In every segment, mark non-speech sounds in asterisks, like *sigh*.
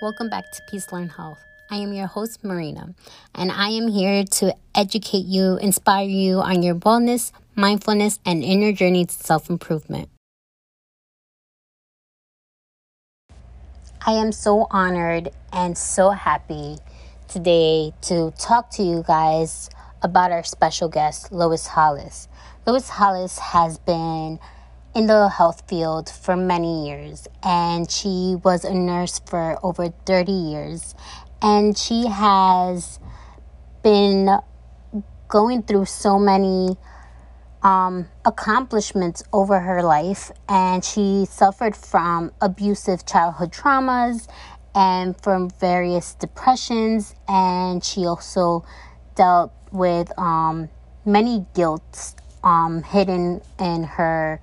Welcome back to Peace Learn Health. I am your host, Marina, and I am here to educate you, inspire you on your wellness, mindfulness, and inner journey to self improvement. I am so honored and so happy today to talk to you guys about our special guest, Lois Hollis. Lois Hollis has been in the health field for many years and she was a nurse for over 30 years and she has been going through so many um, accomplishments over her life and she suffered from abusive childhood traumas and from various depressions and she also dealt with um, many guilts um, hidden in her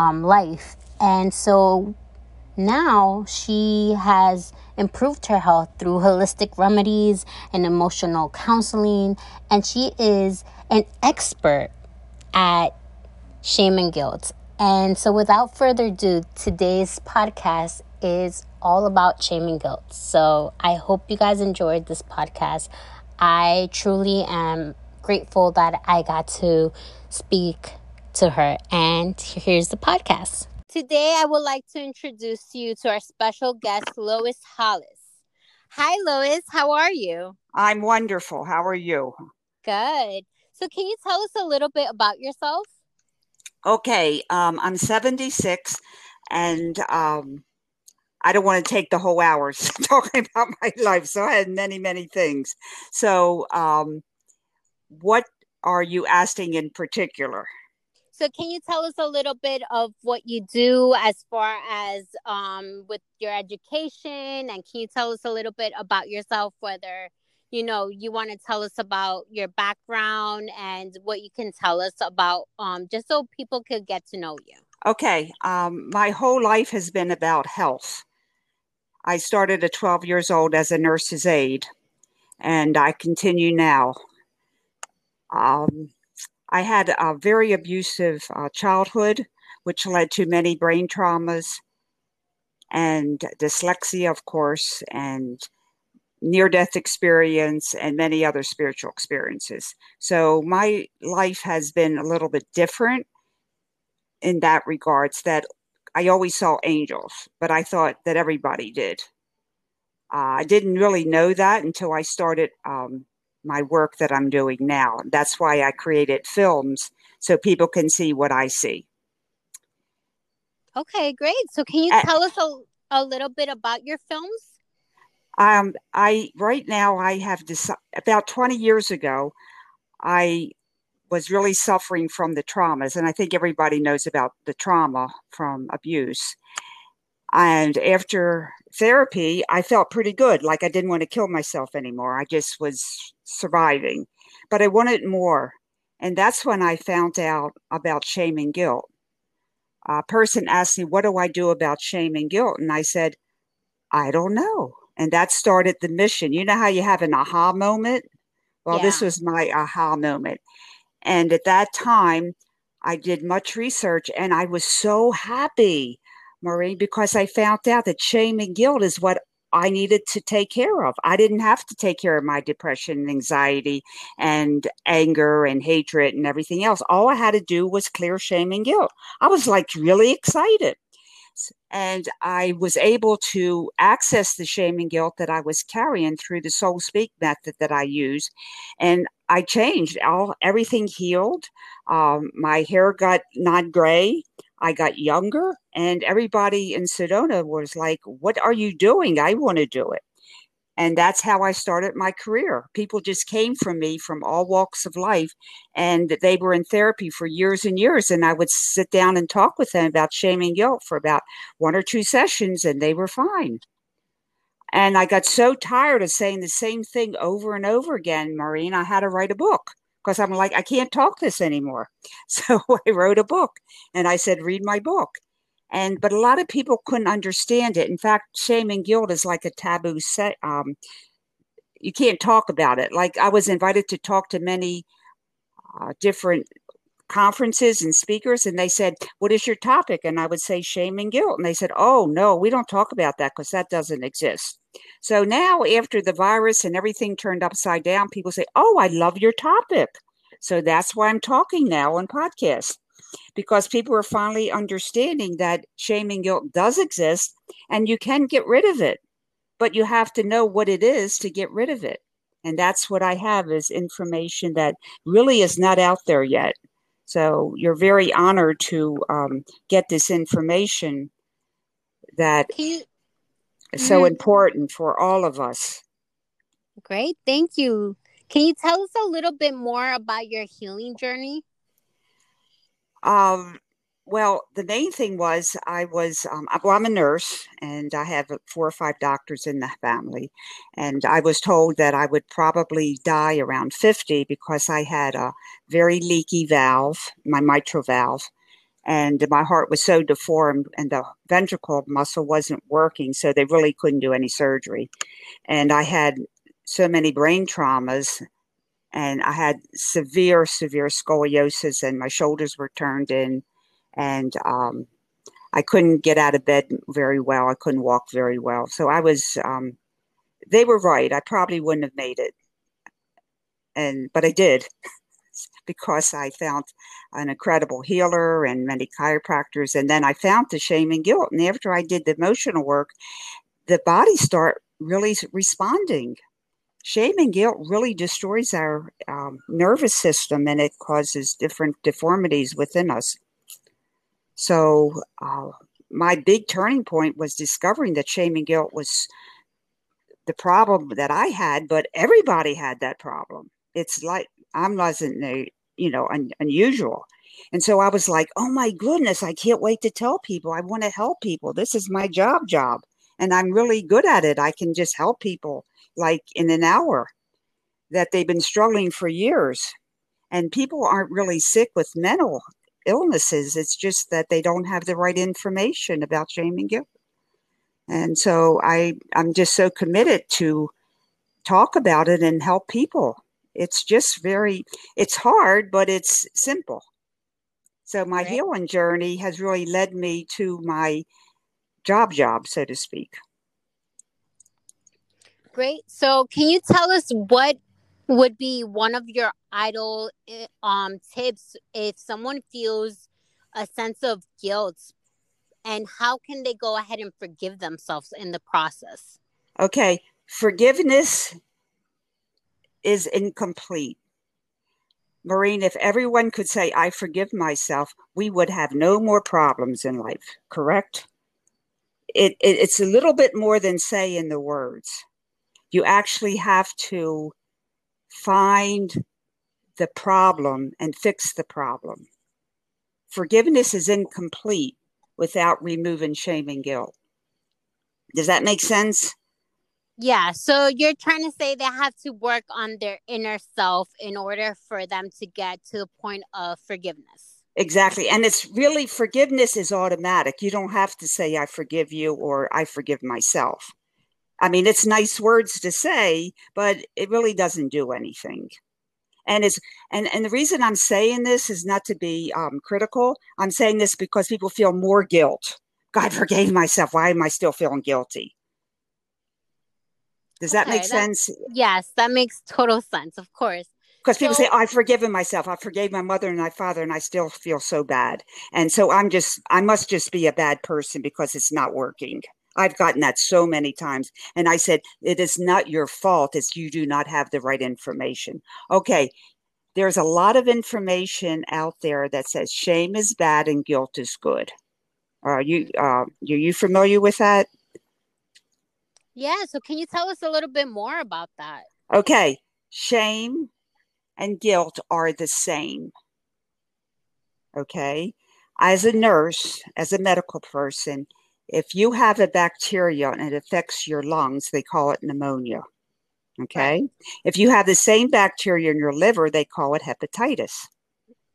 um, life. And so now she has improved her health through holistic remedies and emotional counseling. And she is an expert at shame and guilt. And so, without further ado, today's podcast is all about shame and guilt. So, I hope you guys enjoyed this podcast. I truly am grateful that I got to speak to her. And here's the podcast. Today, I would like to introduce you to our special guest, Lois Hollis. Hi, Lois. How are you? I'm wonderful. How are you? Good. So, can you tell us a little bit about yourself? Okay. Um, I'm 76 and um, I don't want to take the whole hours *laughs* talking about my life. So, I had many, many things. So, um, what are you asking in particular? So, can you tell us a little bit of what you do as far as um, with your education? And can you tell us a little bit about yourself, whether you know you want to tell us about your background and what you can tell us about, um, just so people could get to know you? Okay. Um, my whole life has been about health. I started at 12 years old as a nurse's aide, and I continue now. Um, I had a very abusive uh, childhood, which led to many brain traumas and dyslexia, of course, and near death experience and many other spiritual experiences. So my life has been a little bit different in that regards that I always saw angels, but I thought that everybody did. Uh, I didn't really know that until I started um, my work that I'm doing now. That's why I created films so people can see what I see. Okay, great. So can you tell us a, a little bit about your films? Um, I right now I have decided about 20 years ago, I was really suffering from the traumas, and I think everybody knows about the trauma from abuse. And after therapy, I felt pretty good. Like I didn't want to kill myself anymore. I just was surviving, but I wanted more. And that's when I found out about shame and guilt. A person asked me, What do I do about shame and guilt? And I said, I don't know. And that started the mission. You know how you have an aha moment? Well, yeah. this was my aha moment. And at that time, I did much research and I was so happy Maureen, because I found out that shame and guilt is what I needed to take care of. I didn't have to take care of my depression and anxiety and anger and hatred and everything else. All I had to do was clear shame and guilt. I was like really excited. And I was able to access the shame and guilt that I was carrying through the Soul Speak method that I use. And I changed. All everything healed. Um, my hair got not gray. I got younger, and everybody in Sedona was like, What are you doing? I want to do it. And that's how I started my career. People just came from me from all walks of life, and they were in therapy for years and years. And I would sit down and talk with them about shame and guilt for about one or two sessions, and they were fine. And I got so tired of saying the same thing over and over again, Maureen, I had to write a book because I'm like, I can't talk this anymore. *laughs* So *laughs* I wrote a book and I said, read my book. And but a lot of people couldn't understand it. In fact, shame and guilt is like a taboo set. Um, you can't talk about it. Like I was invited to talk to many uh, different conferences and speakers and they said, What is your topic? And I would say shame and guilt. And they said, Oh, no, we don't talk about that because that doesn't exist. So now, after the virus and everything turned upside down, people say, Oh, I love your topic. So that's why I'm talking now on podcasts because people are finally understanding that shame and guilt does exist and you can get rid of it, but you have to know what it is to get rid of it. And that's what I have is information that really is not out there yet. So you're very honored to um, get this information that you, is so mm-hmm. important for all of us. Great. Thank you. Can you tell us a little bit more about your healing journey? Um, well, the main thing was I was, um, well, I'm a nurse and I have four or five doctors in the family. And I was told that I would probably die around 50 because I had a very leaky valve, my mitral valve. And my heart was so deformed and the ventricle muscle wasn't working. So they really couldn't do any surgery. And I had so many brain traumas and I had severe, severe scoliosis, and my shoulders were turned in, and um, I couldn't get out of bed very well. I couldn't walk very well. So I was. Um, they were right. I probably wouldn't have made it, and but I did *laughs* because I found an incredible healer and many chiropractors, and then I found the shame and guilt. And after I did the emotional work, the body start really responding shame and guilt really destroys our um, nervous system and it causes different deformities within us. So, uh, my big turning point was discovering that shame and guilt was the problem that I had, but everybody had that problem. It's like I wasn't, a, you know, un- unusual. And so I was like, oh my goodness, I can't wait to tell people. I want to help people. This is my job, job. And I'm really good at it. I can just help people like in an hour that they've been struggling for years. And people aren't really sick with mental illnesses. It's just that they don't have the right information about shame and guilt. And so I, I'm just so committed to talk about it and help people. It's just very, it's hard, but it's simple. So my right. healing journey has really led me to my job job, so to speak. Great. So, can you tell us what would be one of your idol eh, um tips if someone feels a sense of guilt and how can they go ahead and forgive themselves in the process? Okay, forgiveness is incomplete. Maureen, if everyone could say, I forgive myself, we would have no more problems in life, correct? It, it, it's a little bit more than saying the words you actually have to find the problem and fix the problem. Forgiveness is incomplete without removing shame and guilt. Does that make sense? Yeah. So you're trying to say they have to work on their inner self in order for them to get to the point of forgiveness. Exactly. And it's really forgiveness is automatic. You don't have to say, I forgive you or I forgive myself. I mean, it's nice words to say, but it really doesn't do anything. And it's and and the reason I'm saying this is not to be um, critical. I'm saying this because people feel more guilt. God forgave myself. Why am I still feeling guilty? Does that okay, make sense? Yes, that makes total sense. Of course. Because people so, say, I've forgiven myself. I forgave my mother and my father, and I still feel so bad. And so I'm just, I must just be a bad person because it's not working. I've gotten that so many times. And I said, it is not your fault. It's you do not have the right information. Okay. There's a lot of information out there that says shame is bad and guilt is good. Are you uh, are you familiar with that? Yeah. So can you tell us a little bit more about that? Okay. Shame and guilt are the same. Okay. As a nurse, as a medical person, if you have a bacteria and it affects your lungs, they call it pneumonia. Okay. Right. If you have the same bacteria in your liver, they call it hepatitis.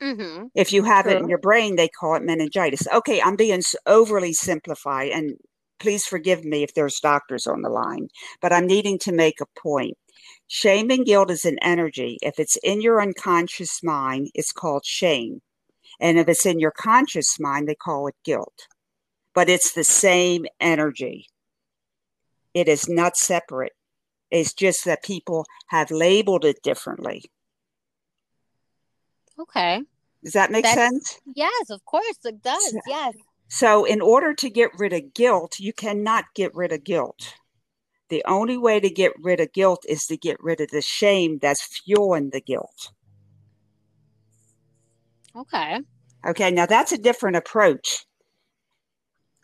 Mm-hmm. If you have True. it in your brain, they call it meningitis. Okay, I'm being overly simplified, and please forgive me if there's doctors on the line, but I'm needing to make a point. Shame and guilt is an energy. If it's in your unconscious mind, it's called shame. And if it's in your conscious mind, they call it guilt. But it's the same energy. It is not separate. It's just that people have labeled it differently. Okay. Does that make That's, sense? Yes, of course it does. So, yes. So, in order to get rid of guilt, you cannot get rid of guilt. The only way to get rid of guilt is to get rid of the shame that's fueling the guilt. Okay. Okay, now that's a different approach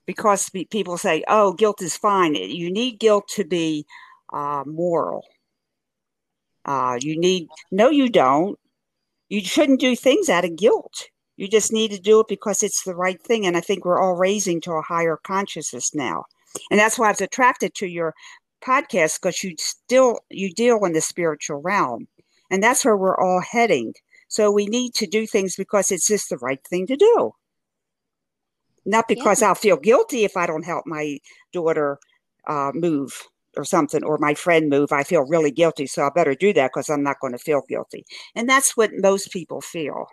because people say, oh, guilt is fine. You need guilt to be uh, moral. Uh, you need, no, you don't. You shouldn't do things out of guilt. You just need to do it because it's the right thing. And I think we're all raising to a higher consciousness now. And that's why I was attracted to your podcast because you still you deal in the spiritual realm. And that's where we're all heading. So we need to do things because it's just the right thing to do. Not because yeah. I'll feel guilty if I don't help my daughter uh, move or something, or my friend move. I feel really guilty, so I better do that because I'm not going to feel guilty. And that's what most people feel.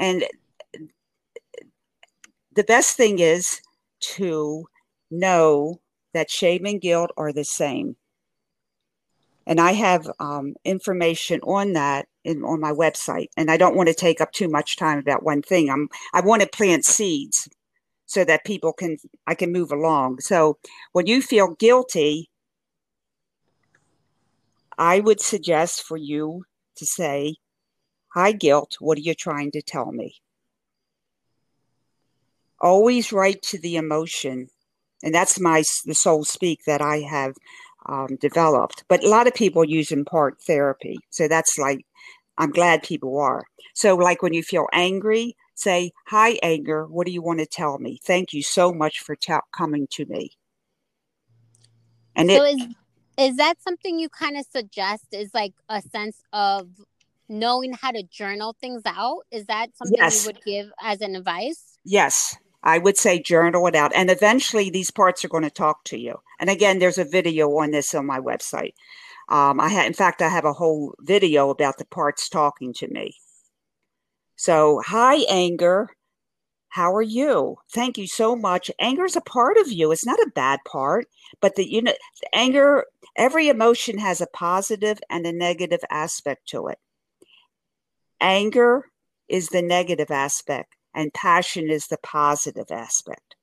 And the best thing is to know that shame and guilt are the same. And I have um, information on that in, on my website. And I don't want to take up too much time about one thing. I'm I want to plant seeds so that people can I can move along. So when you feel guilty, I would suggest for you to say, "Hi guilt, what are you trying to tell me?" Always write to the emotion and that's my the soul speak that I have um, developed. But a lot of people use in part therapy, so that's like I'm glad people are. So like when you feel angry, say, "Hi, anger. What do you want to tell me? Thank you so much for t- coming to me." And so it, is is that something you kind of suggest? Is like a sense of knowing how to journal things out? Is that something yes. you would give as an advice? Yes, I would say journal it out. And eventually these parts are going to talk to you. And again, there's a video on this on my website. Um, I had, in fact, I have a whole video about the parts talking to me. So, hi, anger. How are you? Thank you so much. Anger is a part of you. It's not a bad part, but the you know, anger. Every emotion has a positive and a negative aspect to it. Anger is the negative aspect and passion is the positive aspect.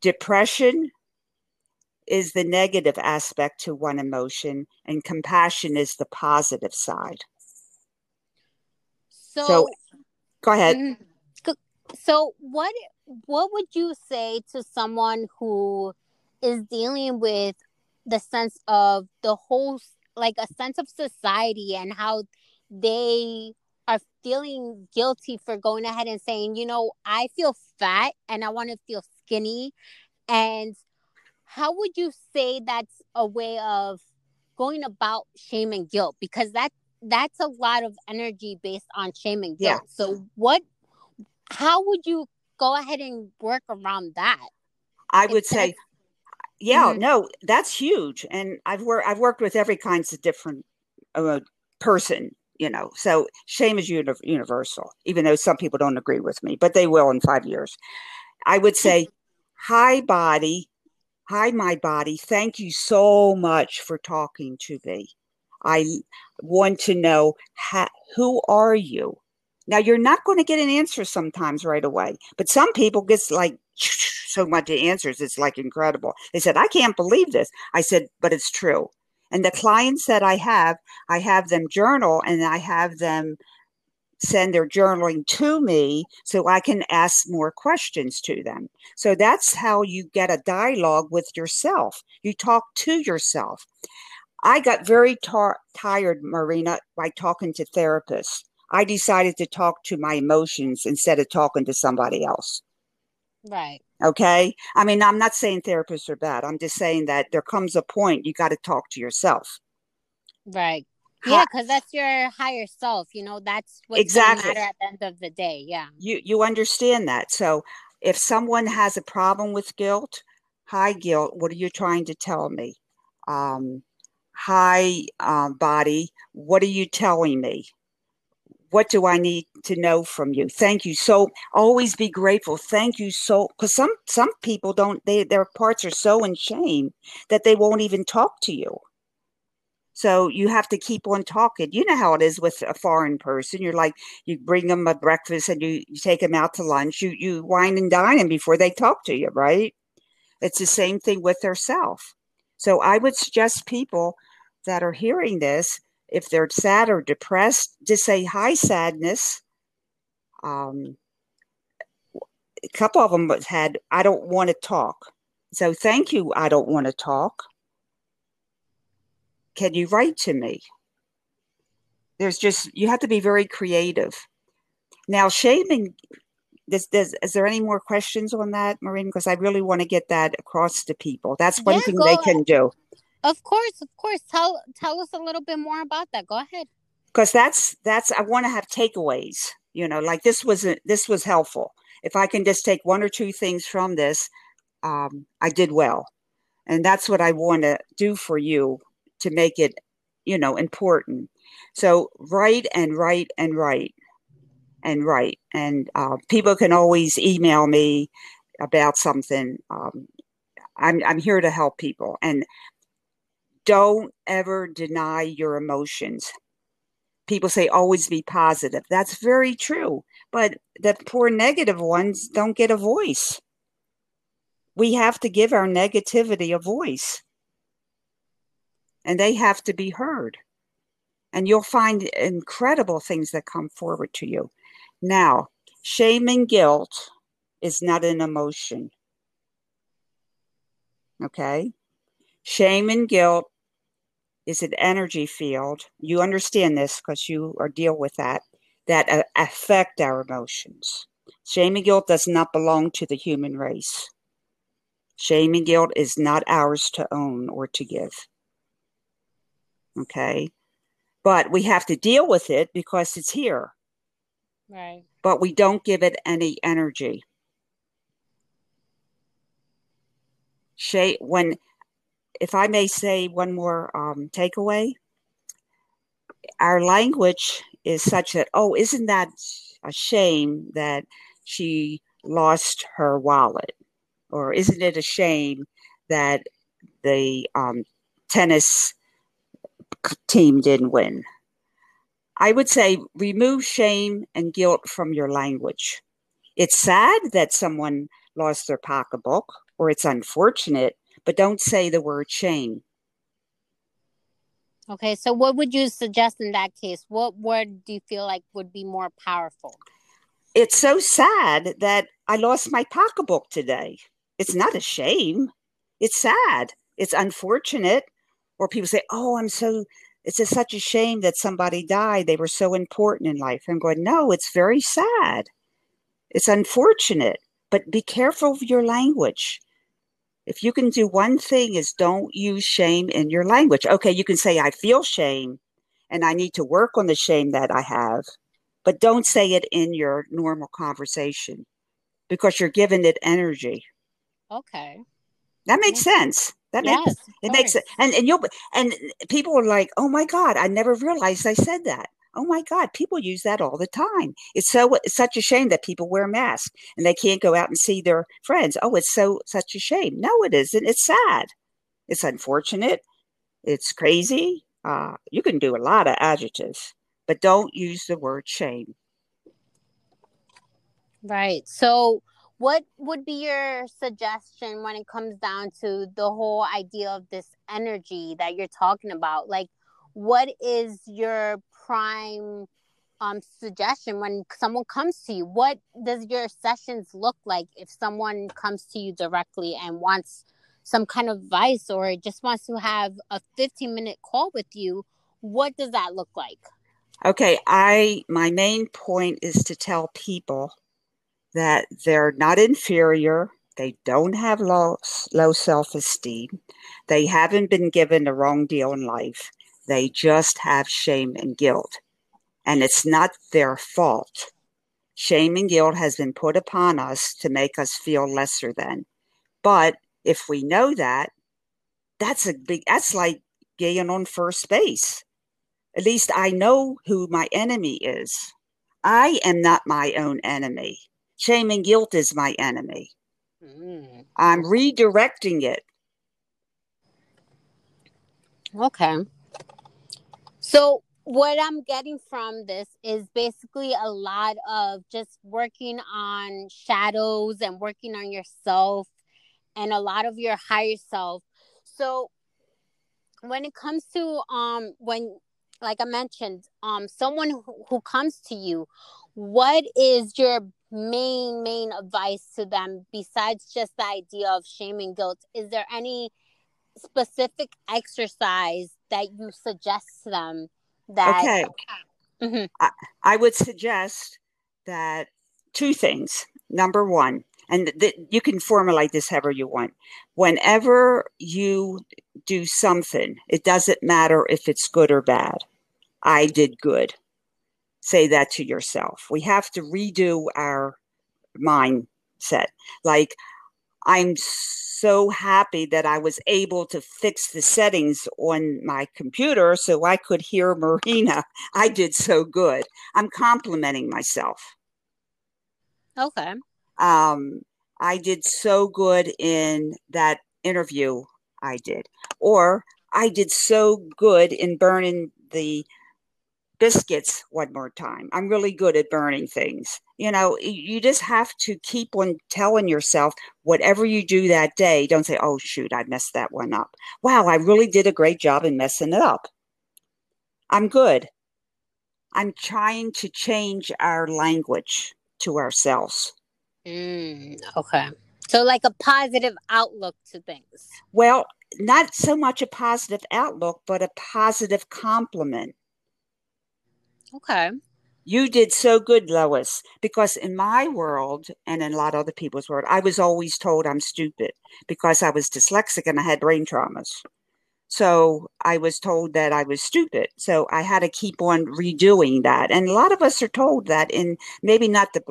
Depression is the negative aspect to one emotion, and compassion is the positive side. So, so go ahead. Mm-hmm. So, what what would you say to someone who is dealing with the sense of the whole, like a sense of society and how they are feeling guilty for going ahead and saying, you know, I feel fat and I want to feel skinny. And how would you say that's a way of going about shame and guilt? Because that that's a lot of energy based on shame and guilt. Yeah. So what how would you go ahead and work around that? I would say yeah, mm-hmm. no, that's huge. And I've worked I've worked with every kinds of different uh, person you know so shame is uni- universal even though some people don't agree with me but they will in five years i would say hi body hi my body thank you so much for talking to me i want to know how, who are you now you're not going to get an answer sometimes right away but some people get like so much answers it's like incredible they said i can't believe this i said but it's true and the clients that I have, I have them journal and I have them send their journaling to me so I can ask more questions to them. So that's how you get a dialogue with yourself. You talk to yourself. I got very tar- tired, Marina, by talking to therapists. I decided to talk to my emotions instead of talking to somebody else. Right. Okay. I mean, I'm not saying therapists are bad. I'm just saying that there comes a point you got to talk to yourself. Right. Yeah, because that's your higher self. You know, that's what exactly matter at the end of the day. Yeah. You you understand that. So if someone has a problem with guilt, hi guilt, what are you trying to tell me? Um, hi uh, body, what are you telling me? What do I need to know from you? Thank you. So always be grateful. Thank you so because some some people don't they their parts are so in shame that they won't even talk to you. So you have to keep on talking. You know how it is with a foreign person. You're like you bring them a breakfast and you, you take them out to lunch. You you wine and dine them before they talk to you, right? It's the same thing with their self. So I would suggest people that are hearing this if they're sad or depressed, just say, Hi, sadness. Um, a couple of them had, I don't want to talk. So thank you, I don't want to talk. Can you write to me? There's just, you have to be very creative. Now, shaming, does, does, is there any more questions on that, Maureen? Because I really want to get that across to people. That's one yeah, thing they ahead. can do. Of course, of course. Tell tell us a little bit more about that. Go ahead. Because that's that's I want to have takeaways. You know, like this was this was helpful. If I can just take one or two things from this, um, I did well, and that's what I want to do for you to make it, you know, important. So write and write and write and write, and uh, people can always email me about something. Um, I'm I'm here to help people, and don't ever deny your emotions. People say always be positive. That's very true. But the poor negative ones don't get a voice. We have to give our negativity a voice. And they have to be heard. And you'll find incredible things that come forward to you. Now, shame and guilt is not an emotion. Okay? Shame and guilt is an energy field. You understand this because you are deal with that that uh, affect our emotions. Shame and guilt does not belong to the human race. Shame and guilt is not ours to own or to give. Okay? But we have to deal with it because it's here. Right. But we don't give it any energy. Shame when if I may say one more um, takeaway, our language is such that, oh, isn't that a shame that she lost her wallet? Or isn't it a shame that the um, tennis team didn't win? I would say remove shame and guilt from your language. It's sad that someone lost their pocketbook, or it's unfortunate but don't say the word shame. Okay, so what would you suggest in that case? What word do you feel like would be more powerful? It's so sad that I lost my pocketbook today. It's not a shame. It's sad. It's unfortunate. Or people say, "Oh, I'm so it's a, such a shame that somebody died. They were so important in life." I'm going, "No, it's very sad. It's unfortunate, but be careful of your language if you can do one thing is don't use shame in your language. Okay you can say i feel shame and i need to work on the shame that i have but don't say it in your normal conversation because you're giving it energy. Okay. That makes sense. That yes, makes it makes it and and you'll and people are like oh my god i never realized i said that Oh my God, people use that all the time. It's so it's such a shame that people wear masks and they can't go out and see their friends. Oh, it's so such a shame. No, it isn't. It's sad. It's unfortunate. It's crazy. Uh, you can do a lot of adjectives, but don't use the word shame. Right. So, what would be your suggestion when it comes down to the whole idea of this energy that you're talking about? Like, what is your prime um, suggestion when someone comes to you? What does your sessions look like if someone comes to you directly and wants some kind of advice or just wants to have a 15 minute call with you? What does that look like? Okay, I my main point is to tell people that they're not inferior, they don't have low low self-esteem, they haven't been given the wrong deal in life they just have shame and guilt. And it's not their fault. Shame and guilt has been put upon us to make us feel lesser than. But if we know that, that's a big, that's like getting on first base. At least I know who my enemy is. I am not my own enemy. Shame and guilt is my enemy. Mm. I'm redirecting it. Okay. So, what I'm getting from this is basically a lot of just working on shadows and working on yourself and a lot of your higher self. So, when it comes to um when like I mentioned, um someone who, who comes to you, what is your main main advice to them besides just the idea of shame and guilt is there any specific exercise that you suggest to them that okay mm-hmm. I, I, would suggest that two things number one and th- you can formulate this however you want whenever you do something it doesn't matter if it's good or bad i did good say that to yourself. We have to redo our mindset. Like, I'm so happy that I was able to fix the settings on my computer so I could hear Marina. *laughs* I did so good. I'm complimenting myself. Okay. Um, I did so good in that interview I did. Or I did so good in burning the biscuits one more time. I'm really good at burning things. You know, you just have to keep on telling yourself whatever you do that day, don't say, oh, shoot, I messed that one up. Wow, I really did a great job in messing it up. I'm good. I'm trying to change our language to ourselves. Mm, okay. So, like a positive outlook to things. Well, not so much a positive outlook, but a positive compliment. Okay. You did so good, Lois, because in my world and in a lot of other people's world, I was always told I'm stupid because I was dyslexic and I had brain traumas. So I was told that I was stupid. So I had to keep on redoing that. And a lot of us are told that in maybe not the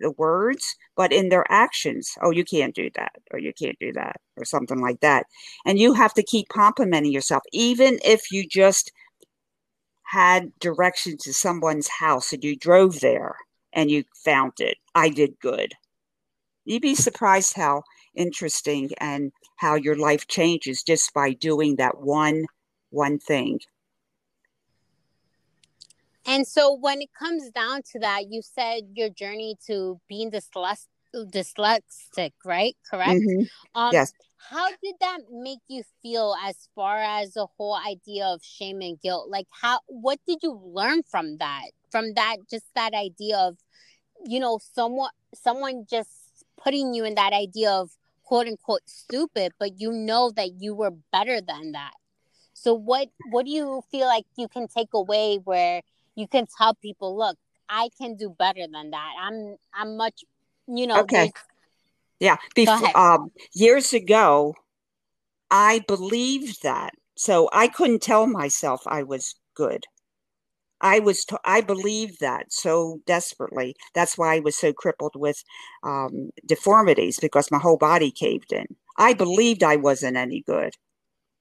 the words, but in their actions. Oh, you can't do that, or you can't do that, or something like that. And you have to keep complimenting yourself, even if you just had direction to someone's house and you drove there and you found it, I did good. You'd be surprised how interesting and how your life changes just by doing that one one thing. And so when it comes down to that, you said your journey to being dyslexic, dyslexic right? Correct? Mm-hmm. Um, yes. How did that make you feel as far as the whole idea of shame and guilt? Like how what did you learn from that? From that just that idea of you know someone someone just putting you in that idea of quote unquote stupid, but you know that you were better than that. So what what do you feel like you can take away where you can tell people, look, I can do better than that. I'm I'm much you know okay yeah. Before, um, years ago, I believed that. So I couldn't tell myself I was good. I was, t- I believed that so desperately. That's why I was so crippled with um, deformities because my whole body caved in. I believed I wasn't any good.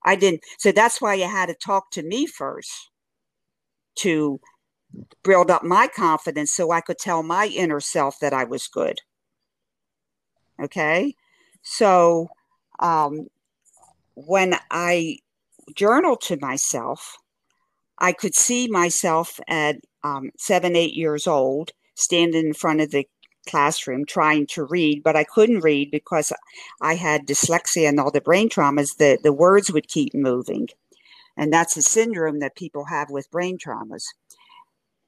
I didn't. So that's why you had to talk to me first to build up my confidence so I could tell my inner self that I was good. Okay. So um, when I journaled to myself, I could see myself at um, seven, eight years old, standing in front of the classroom trying to read, but I couldn't read because I had dyslexia and all the brain traumas. The, the words would keep moving. And that's a syndrome that people have with brain traumas.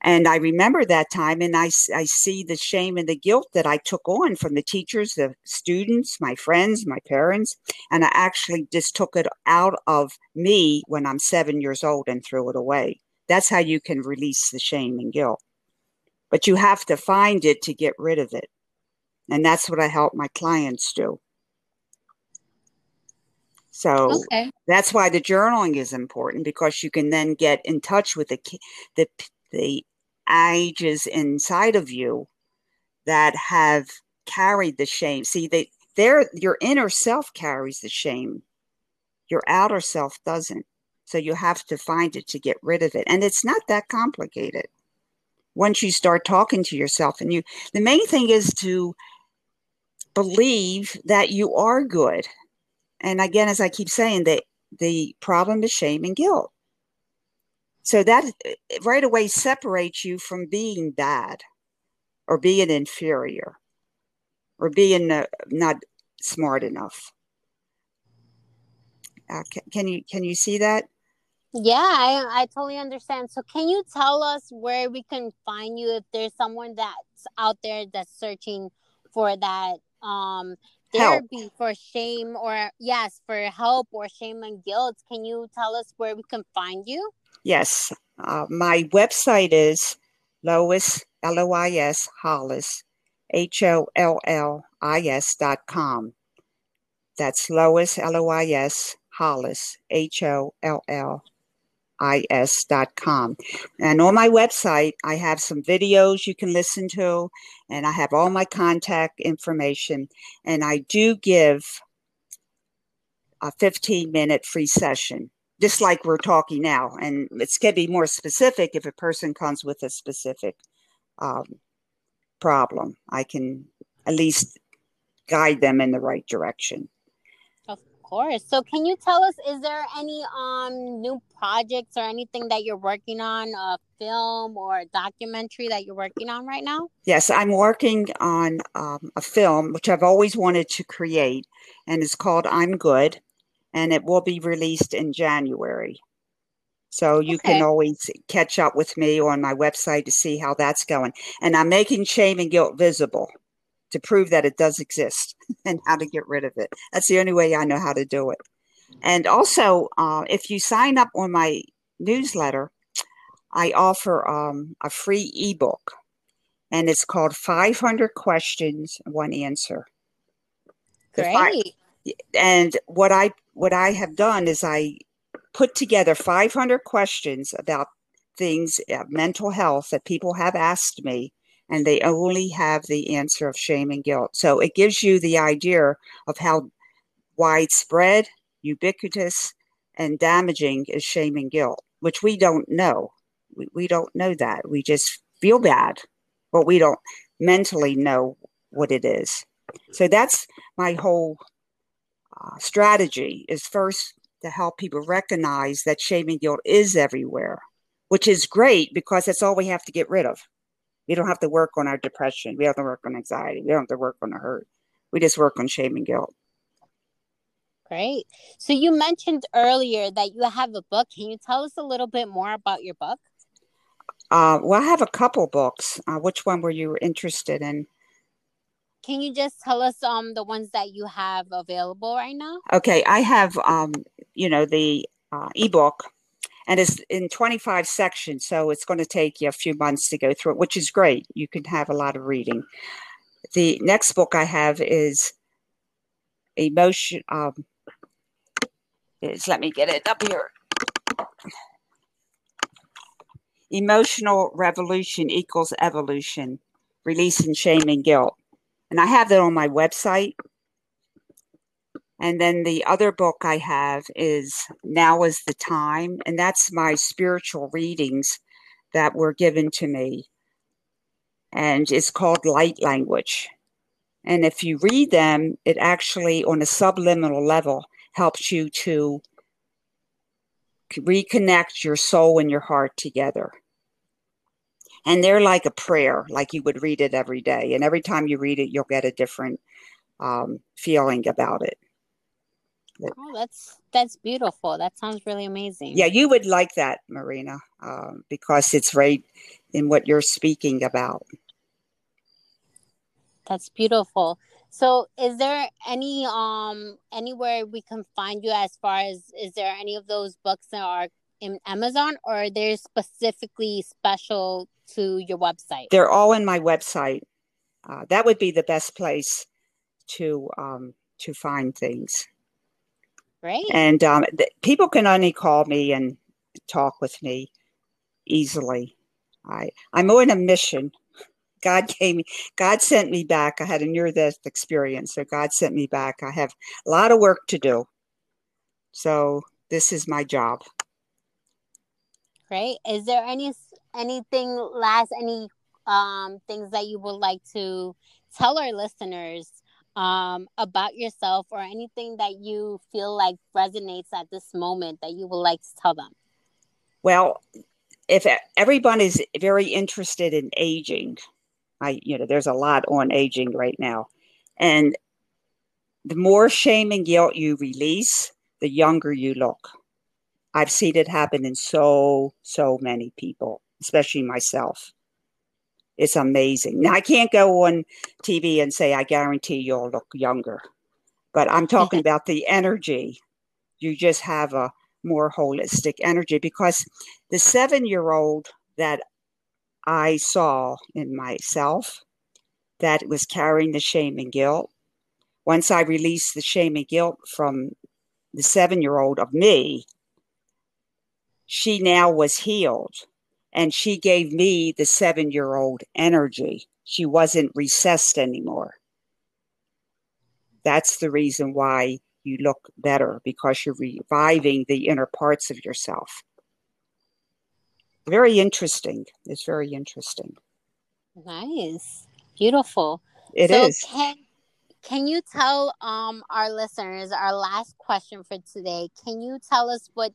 And I remember that time, and I, I see the shame and the guilt that I took on from the teachers, the students, my friends, my parents. And I actually just took it out of me when I'm seven years old and threw it away. That's how you can release the shame and guilt. But you have to find it to get rid of it. And that's what I help my clients do. So okay. that's why the journaling is important because you can then get in touch with the the the ages inside of you that have carried the shame. See, they there your inner self carries the shame. Your outer self doesn't. So you have to find it to get rid of it. And it's not that complicated. once you start talking to yourself and you the main thing is to believe that you are good and again as i keep saying that the problem is shame and guilt so that right away separates you from being bad or being inferior or being uh, not smart enough uh, can, can you can you see that yeah, I, I totally understand. So, can you tell us where we can find you if there's someone that's out there that's searching for that um therapy help. for shame or yes, for help or shame and guilt? Can you tell us where we can find you? Yes, uh, my website is Lois L O I S Hollis H O L L I S dot com. That's Lois L O I S Hollis H O L L I S dot com. And on my website, I have some videos you can listen to, and I have all my contact information. And I do give a 15 minute free session, just like we're talking now. And it's going to be more specific if a person comes with a specific um, problem. I can at least guide them in the right direction Of course. So can you tell us is there any um new projects or anything that you're working on, a film or a documentary that you're working on right now? Yes, I'm working on um, a film which I've always wanted to create and it's called I'm Good and it will be released in January. So you okay. can always catch up with me on my website to see how that's going. And I'm making shame and guilt visible to prove that it does exist *laughs* and how to get rid of it. That's the only way I know how to do it. And also, uh, if you sign up on my newsletter, I offer um, a free ebook, and it's called 500 Questions, One Answer. Great. And what I what I have done is I put together 500 questions about things, uh, mental health that people have asked me, and they only have the answer of shame and guilt. So it gives you the idea of how widespread, ubiquitous, and damaging is shame and guilt, which we don't know. We, we don't know that. We just feel bad, but we don't mentally know what it is. So that's my whole uh, strategy is first to help people recognize that shame and guilt is everywhere, which is great because that's all we have to get rid of. We don't have to work on our depression. We don't have to work on anxiety. We don't have to work on the hurt. We just work on shame and guilt. Great. So you mentioned earlier that you have a book. Can you tell us a little bit more about your book? Uh, well, I have a couple books. Uh, which one were you interested in? Can you just tell us um the ones that you have available right now? Okay, I have um you know the uh, ebook and it's in 25 sections so it's going to take you a few months to go through it which is great. You can have a lot of reading. The next book i have is emotion um is let me get it up here. Emotional revolution equals evolution releasing shame and guilt and i have that on my website and then the other book I have is Now is the Time, and that's my spiritual readings that were given to me. And it's called Light Language. And if you read them, it actually, on a subliminal level, helps you to reconnect your soul and your heart together. And they're like a prayer, like you would read it every day. And every time you read it, you'll get a different um, feeling about it. Oh, that's that's beautiful. That sounds really amazing. Yeah, you would like that, Marina, um, because it's right in what you're speaking about. That's beautiful. So, is there any um anywhere we can find you as far as is there any of those books that are in Amazon or they're specifically special to your website? They're all in my website. Uh, that would be the best place to um, to find things. Right. And um, th- people can only call me and talk with me easily. I I'm on a mission. God gave me. God sent me back. I had a near death experience, so God sent me back. I have a lot of work to do. So this is my job. Right. Is there any anything last any um things that you would like to tell our listeners um about yourself or anything that you feel like resonates at this moment that you would like to tell them? Well if everyone is very interested in aging i you know there's a lot on aging right now. And the more shame and guilt you release the younger you look. I've seen it happen in so so many people especially myself. It's amazing. Now, I can't go on TV and say, I guarantee you'll look younger, but I'm talking about the energy. You just have a more holistic energy because the seven year old that I saw in myself that was carrying the shame and guilt, once I released the shame and guilt from the seven year old of me, she now was healed and she gave me the seven year old energy. She wasn't recessed anymore. That's the reason why you look better because you're reviving the inner parts of yourself. Very interesting. It's very interesting. Nice. Beautiful. It so is. Can, can you tell um, our listeners, our last question for today, can you tell us what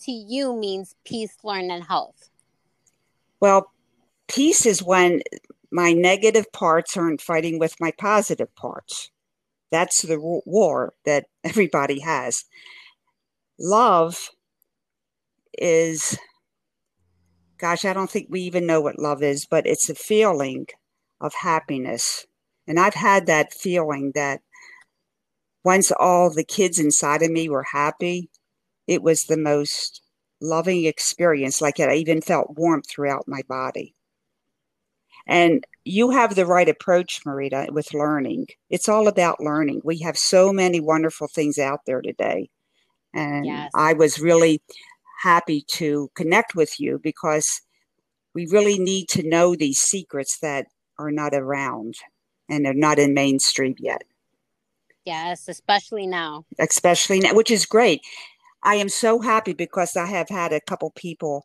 to you means peace, learn, and health? Well, peace is when my negative parts aren't fighting with my positive parts. That's the war that *laughs* everybody has. Love is, gosh, I don't think we even know what love is, but it's a feeling of happiness. And I've had that feeling that once all the kids inside of me were happy, it was the most loving experience. Like it, I even felt warmth throughout my body. And you have the right approach, Marita, with learning. It's all about learning. We have so many wonderful things out there today. And yes. I was really happy to connect with you because we really need to know these secrets that are not around and they're not in mainstream yet. Yes, especially now. Especially now, which is great. I am so happy because I have had a couple people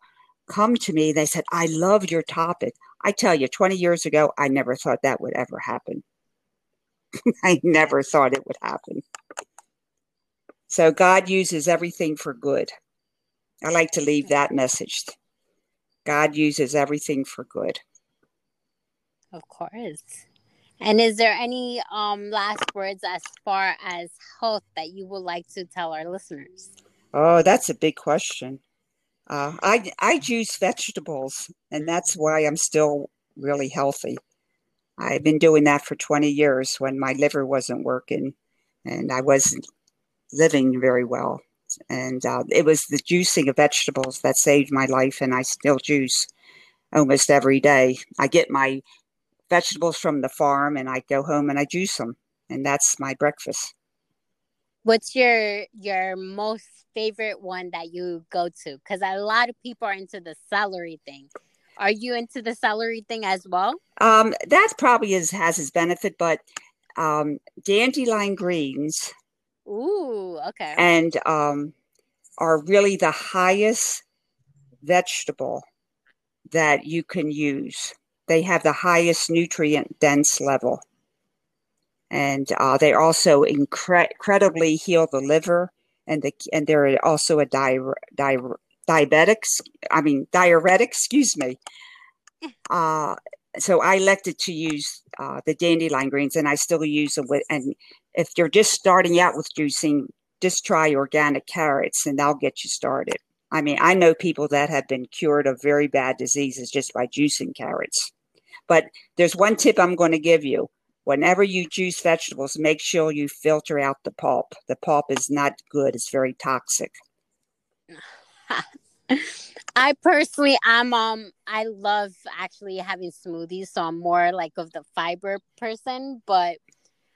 come to me. They said, I love your topic. I tell you, 20 years ago, I never thought that would ever happen. *laughs* I never thought it would happen. So God uses everything for good. I like to leave that message. God uses everything for good. Of course. And is there any um last words as far as health that you would like to tell our listeners? Oh, that's a big question. Uh, I I juice vegetables, and that's why I'm still really healthy. I've been doing that for 20 years when my liver wasn't working, and I wasn't living very well. And uh, it was the juicing of vegetables that saved my life, and I still juice almost every day. I get my vegetables from the farm, and I go home and I juice them, and that's my breakfast. What's your your most favorite one that you go to? Because a lot of people are into the celery thing. Are you into the celery thing as well? Um, that probably is has its benefit, but um, dandelion greens. Ooh, okay. And um, are really the highest vegetable that you can use. They have the highest nutrient dense level. And uh, they also incre- incredibly heal the liver and the and they're also a di, di, diabetics. I mean diuretic. Excuse me. *laughs* Uh, so I elected to use uh, the dandelion greens, and I still use them. With, and if you're just starting out with juicing, just try organic carrots, and that'll get you started. I mean, I know people that have been cured of very bad diseases just by juicing carrots. But there's one tip I'm going to give you whenever you juice vegetables, make sure you filter out the pulp. The pulp is not good, it's very toxic. *laughs* I personally I'm um I love actually having smoothies, so I'm more like of the fiber person, but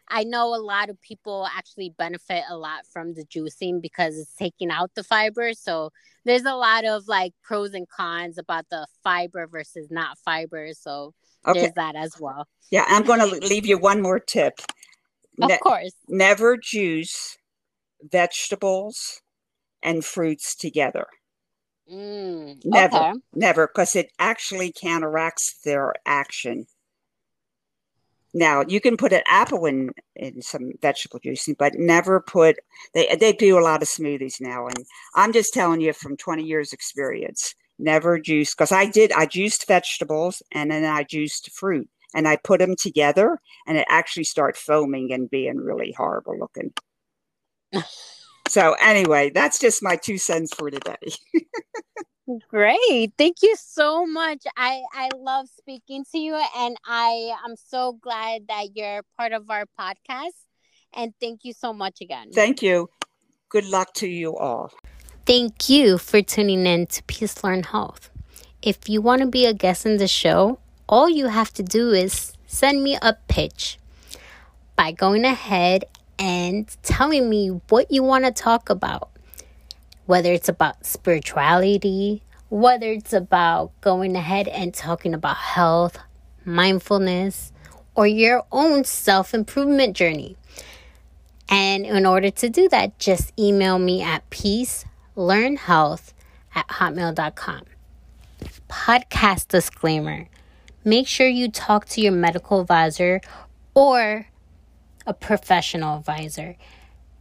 I know a lot of people actually benefit a lot from the juicing because it's taking out the fiber. So there's a lot of like pros and cons about the fiber versus not fiber. So okay. there's that as well. Yeah, I'm going to leave you one more tip. Of ne- course. Never juice vegetables and fruits together. Mm, Never, okay. never, because it actually counteracts their action. Now you can put an apple in in some vegetable juicing, but never put. They they do a lot of smoothies now, and I'm just telling you from 20 years experience. Never juice because I did. I juiced vegetables and then I juiced fruit, and I put them together, and it actually started foaming and being really horrible looking. *laughs* so anyway, that's just my two cents for today. *laughs* Great. Thank you so much. I I love speaking to you and I I'm so glad that you're part of our podcast and thank you so much again. Thank you. Good luck to you all. Thank you for tuning in to Peace Learn Health. If you want to be a guest in the show, all you have to do is send me a pitch by going ahead and telling me what you want to talk about whether it's about spirituality, whether it's about going ahead and talking about health, mindfulness, or your own self improvement journey. And in order to do that, just email me at peacelearnhealth at hotmail.com. Podcast disclaimer make sure you talk to your medical advisor or a professional advisor